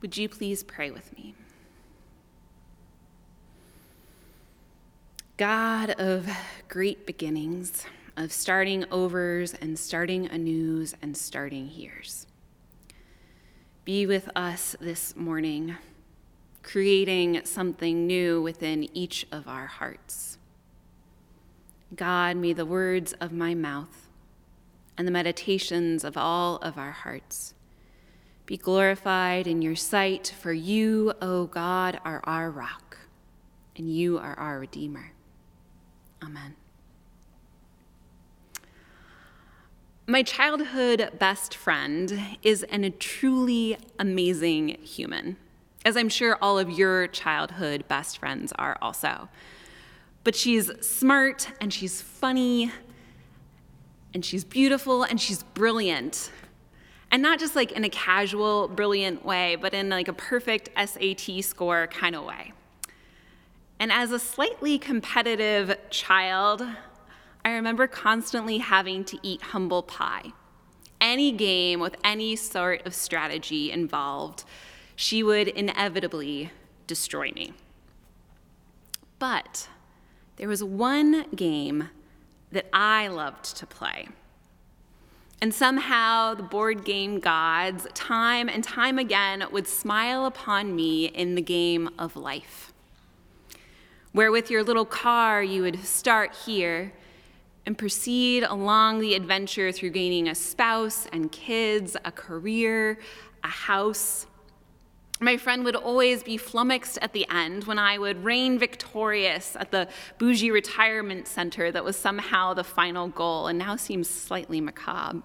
Would you please pray with me? God of great beginnings, of starting overs and starting anews and starting heres. Be with us this morning, creating something new within each of our hearts. God, may the words of my mouth and the meditations of all of our hearts be glorified in your sight, for you, O God, are our rock, and you are our Redeemer. Amen. My childhood best friend is an, a truly amazing human, as I'm sure all of your childhood best friends are also. But she's smart and she's funny and she's beautiful and she's brilliant. And not just like in a casual, brilliant way, but in like a perfect SAT score kind of way. And as a slightly competitive child, I remember constantly having to eat humble pie. Any game with any sort of strategy involved, she would inevitably destroy me. But there was one game that I loved to play. And somehow the board game gods, time and time again, would smile upon me in the game of life. Where with your little car, you would start here and proceed along the adventure through gaining a spouse and kids, a career, a house. My friend would always be flummoxed at the end when I would reign victorious at the bougie retirement center that was somehow the final goal and now seems slightly macabre.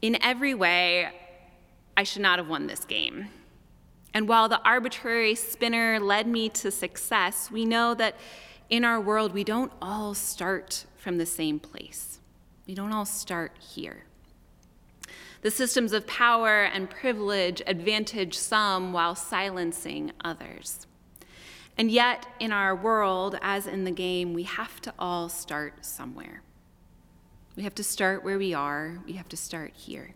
In every way, I should not have won this game. And while the arbitrary spinner led me to success, we know that in our world, we don't all start from the same place. We don't all start here. The systems of power and privilege advantage some while silencing others. And yet, in our world, as in the game, we have to all start somewhere. We have to start where we are, we have to start here.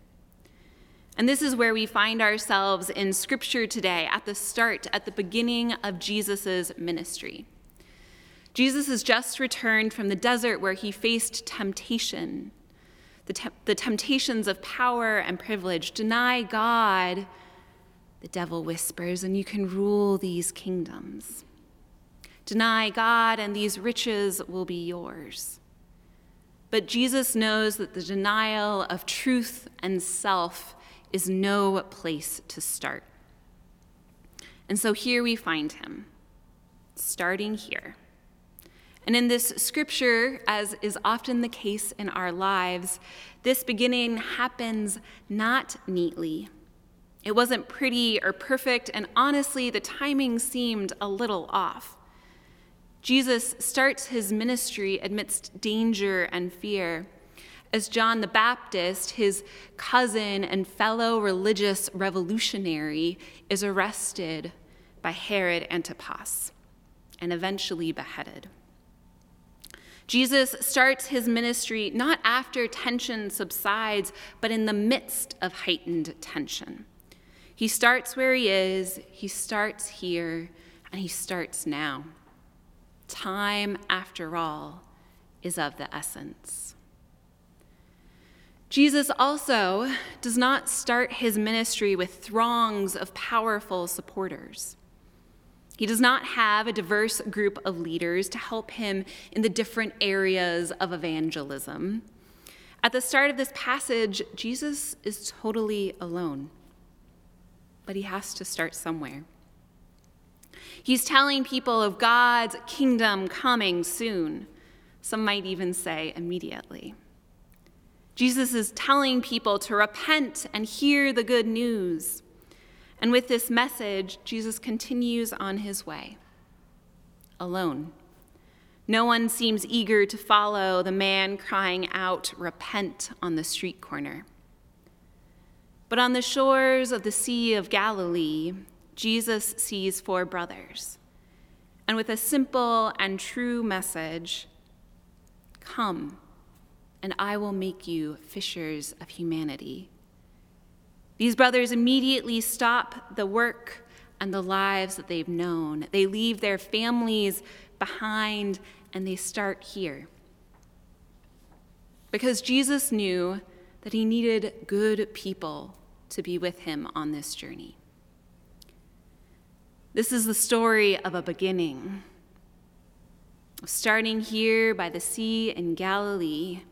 And this is where we find ourselves in Scripture today, at the start, at the beginning of Jesus' ministry. Jesus has just returned from the desert where he faced temptation, the, te- the temptations of power and privilege. Deny God, the devil whispers, and you can rule these kingdoms. Deny God, and these riches will be yours. But Jesus knows that the denial of truth and self is no place to start. And so here we find him, starting here. And in this scripture, as is often the case in our lives, this beginning happens not neatly. It wasn't pretty or perfect, and honestly, the timing seemed a little off. Jesus starts his ministry amidst danger and fear as John the Baptist, his cousin and fellow religious revolutionary, is arrested by Herod Antipas and eventually beheaded. Jesus starts his ministry not after tension subsides, but in the midst of heightened tension. He starts where he is, he starts here, and he starts now. Time, after all, is of the essence. Jesus also does not start his ministry with throngs of powerful supporters. He does not have a diverse group of leaders to help him in the different areas of evangelism. At the start of this passage, Jesus is totally alone, but he has to start somewhere. He's telling people of God's kingdom coming soon. Some might even say immediately. Jesus is telling people to repent and hear the good news. And with this message, Jesus continues on his way, alone. No one seems eager to follow the man crying out, Repent, on the street corner. But on the shores of the Sea of Galilee, Jesus sees four brothers. And with a simple and true message, Come and I will make you fishers of humanity. These brothers immediately stop the work and the lives that they've known. They leave their families behind and they start here. Because Jesus knew that he needed good people to be with him on this journey. This is the story of a beginning. Starting here by the sea in Galilee,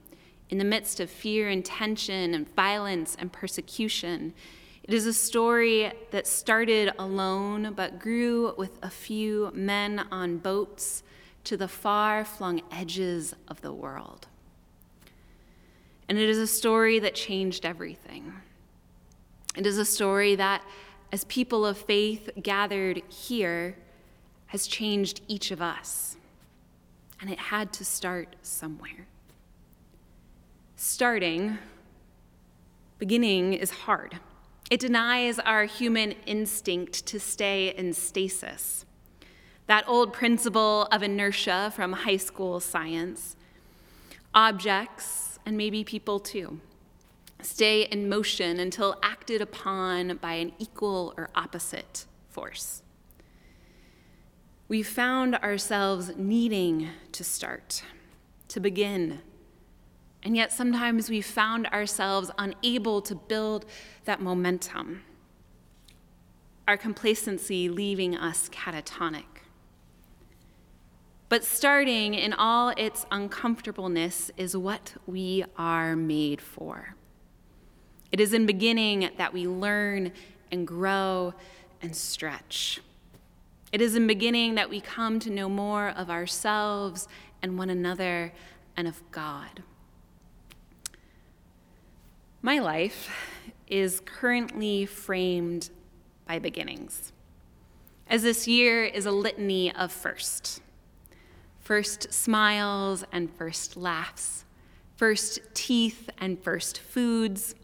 in the midst of fear and tension and violence and persecution, it is a story that started alone but grew with a few men on boats to the far flung edges of the world. And it is a story that changed everything. It is a story that as people of faith gathered here, has changed each of us. And it had to start somewhere. Starting, beginning is hard. It denies our human instinct to stay in stasis. That old principle of inertia from high school science. Objects, and maybe people too, stay in motion until acted upon by an equal or opposite force. We found ourselves needing to start, to begin. And yet sometimes we found ourselves unable to build that momentum, our complacency leaving us catatonic. But starting in all its uncomfortableness is what we are made for. It is in beginning that we learn and grow and stretch. It is in beginning that we come to know more of ourselves and one another and of God. My life is currently framed by beginnings, as this year is a litany of first. First smiles and first laughs, first teeth and first foods,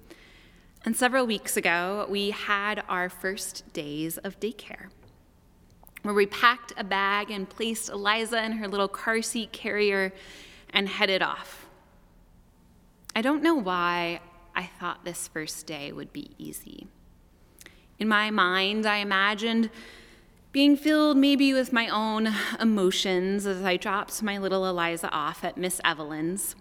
and several weeks ago, we had our first days of daycare, where we packed a bag and placed Eliza in her little car seat carrier and headed off. I don't know why I thought this first day would be easy. In my mind, I imagined being filled maybe with my own emotions as I dropped my little Eliza off at Miss Evelyn's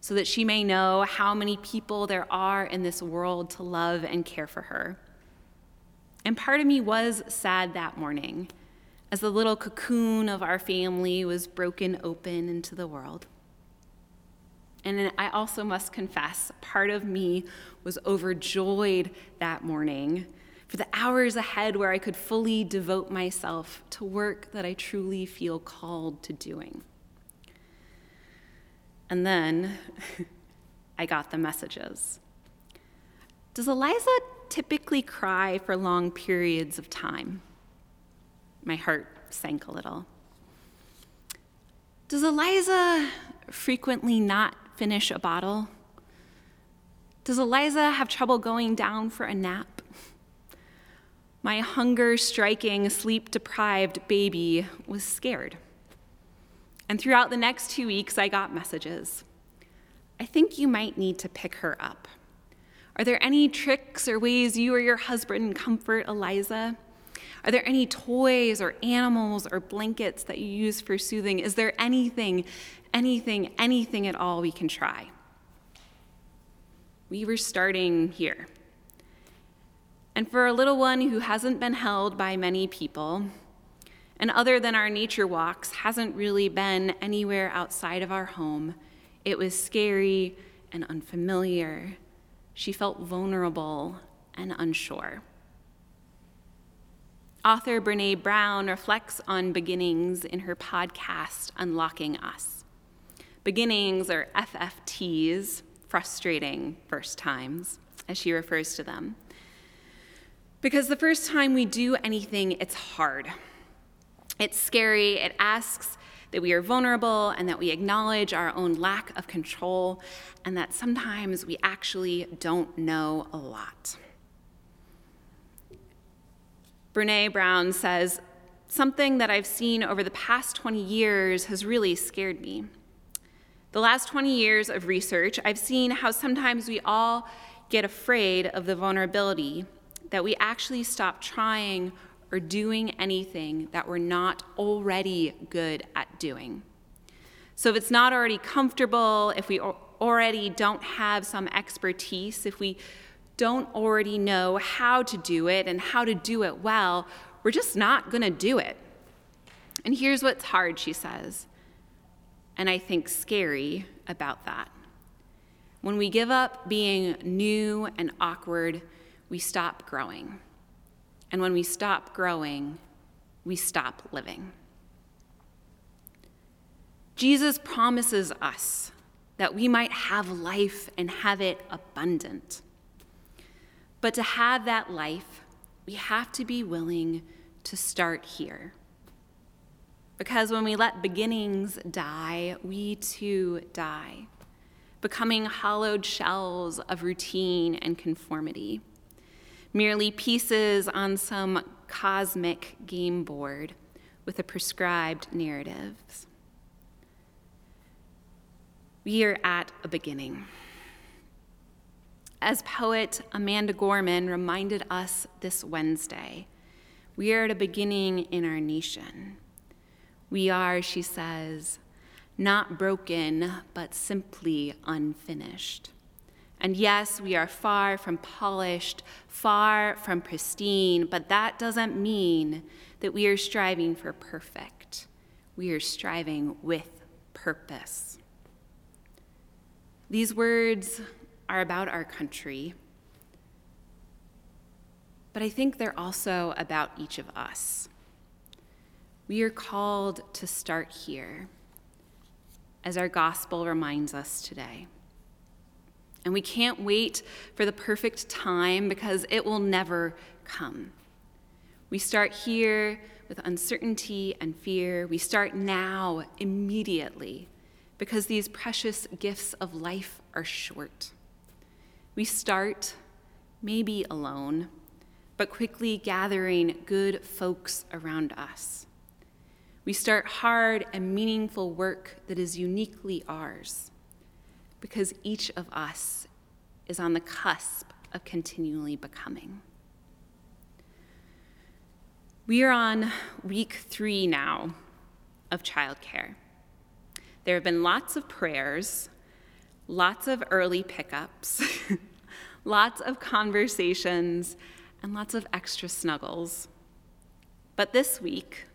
so that she may know how many people there are in this world to love and care for her. And part of me was sad that morning as the little cocoon of our family was broken open into the world. And I also must confess, part of me was overjoyed that morning for the hours ahead where I could fully devote myself to work that I truly feel called to doing. And then I got the messages. Does Eliza typically cry for long periods of time? My heart sank a little. Does Eliza frequently not finish a bottle? Does Eliza have trouble going down for a nap? My hunger striking, sleep deprived baby was scared. And throughout the next two weeks, I got messages. I think you might need to pick her up. Are there any tricks or ways you or your husband comfort Eliza? Are there any toys or animals or blankets that you use for soothing? Is there anything, anything, anything at all we can try? We were starting here. And for a little one who hasn't been held by many people, and other than our nature walks, hasn't really been anywhere outside of our home. It was scary and unfamiliar. She felt vulnerable and unsure. Author Brene Brown reflects on beginnings in her podcast, Unlocking Us. Beginnings are FFTs, frustrating first times, as she refers to them. Because the first time we do anything, it's hard. It's scary. It asks that we are vulnerable and that we acknowledge our own lack of control and that sometimes we actually don't know a lot. Brene Brown says, Something that I've seen over the past 20 years has really scared me. The last 20 years of research, I've seen how sometimes we all get afraid of the vulnerability that we actually stop trying or doing anything that we're not already good at doing. So if it's not already comfortable, if we already don't have some expertise, if we don't already know how to do it and how to do it well, we're just not going to do it. And here's what's hard, she says, and I think scary about that. When we give up being new and awkward, we stop growing. And when we stop growing, we stop living. Jesus promises us that we might have life and have it abundant. But to have that life, we have to be willing to start here. Because when we let beginnings die, we too die, becoming hollowed shells of routine and conformity merely pieces on some cosmic game board with a prescribed narratives. We are at a beginning. As poet Amanda Gorman reminded us this Wednesday, we are at a beginning in our nation. We are, she says, not broken, but simply unfinished. And yes, we are far from polished, far from pristine, but that doesn't mean that we are striving for perfect. We are striving with purpose. These words are about our country, but I think they're also about each of us. We are called to start here, as our gospel reminds us today. And we can't wait for the perfect time because it will never come. We start here with uncertainty and fear. We start now, immediately, because these precious gifts of life are short. We start, maybe alone, but quickly gathering good folks around us. We start hard and meaningful work that is uniquely ours because each of us is on the cusp of continually becoming. We are on week three now of childcare. There have been lots of prayers, lots of early pickups, lots of conversations, and lots of extra snuggles. But this week,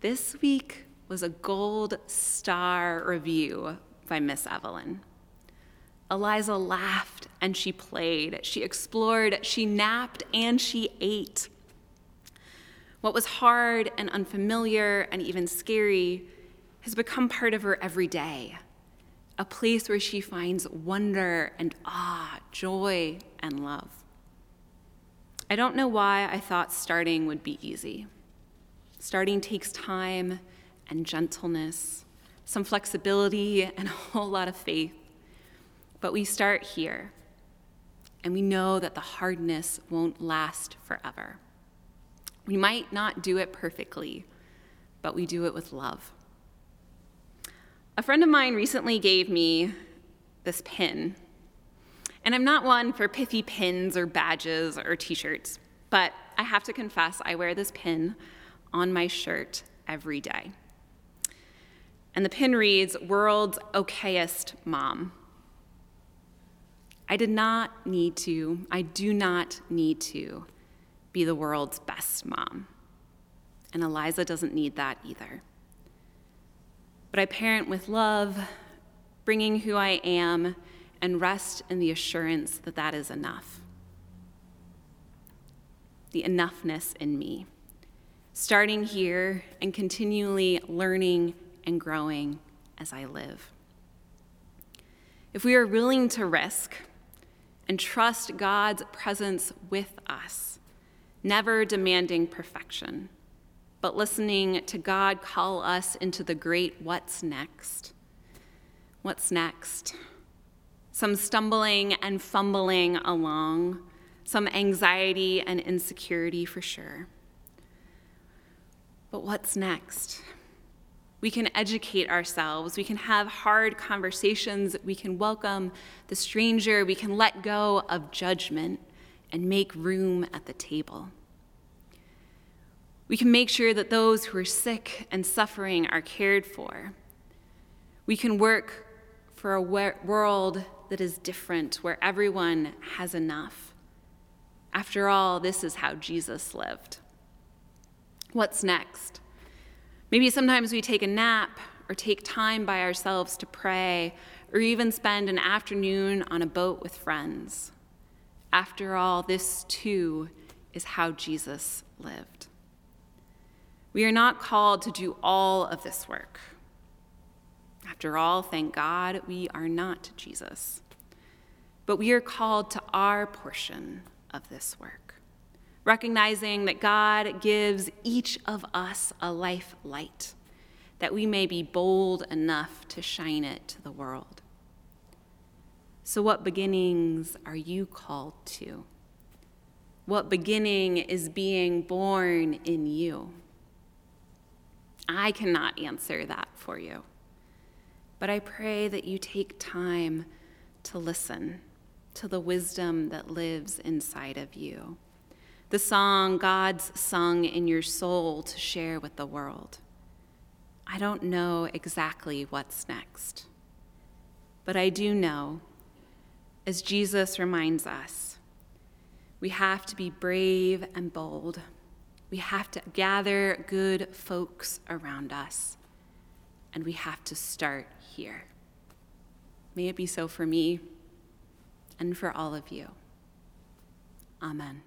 this week was a gold star review by Miss Evelyn. Eliza laughed and she played. She explored, she napped, and she ate. What was hard and unfamiliar and even scary has become part of her every day, a place where she finds wonder and awe, joy and love. I don't know why I thought starting would be easy. Starting takes time and gentleness some flexibility, and a whole lot of faith. But we start here, and we know that the hardness won't last forever. We might not do it perfectly, but we do it with love. A friend of mine recently gave me this pin. And I'm not one for pithy pins or badges or t shirts, but I have to confess, I wear this pin on my shirt every day and the pin reads, World's Okayest Mom. I did not need to, I do not need to be the world's best mom. And Eliza doesn't need that either. But I parent with love, bringing who I am, and rest in the assurance that that is enough. The enoughness in me. Starting here and continually learning and growing as I live. If we are willing to risk and trust God's presence with us, never demanding perfection, but listening to God call us into the great what's next. What's next? Some stumbling and fumbling along, some anxiety and insecurity for sure. But what's next? We can educate ourselves. We can have hard conversations. We can welcome the stranger. We can let go of judgment and make room at the table. We can make sure that those who are sick and suffering are cared for. We can work for a world that is different, where everyone has enough. After all, this is how Jesus lived. What's next? Maybe sometimes we take a nap or take time by ourselves to pray or even spend an afternoon on a boat with friends. After all, this too is how Jesus lived. We are not called to do all of this work. After all, thank God, we are not Jesus. But we are called to our portion of this work, recognizing that God gives each of us a life light, that we may be bold enough to shine it to the world. So, what beginnings are you called to? What beginning is being born in you? I cannot answer that for you. But I pray that you take time to listen to the wisdom that lives inside of you, the song God's sung in your soul to share with the world. I don't know exactly what's next, but I do know, as Jesus reminds us, we have to be brave and bold we have to gather good folks around us, and we have to start here. May it be so for me and for all of you. Amen.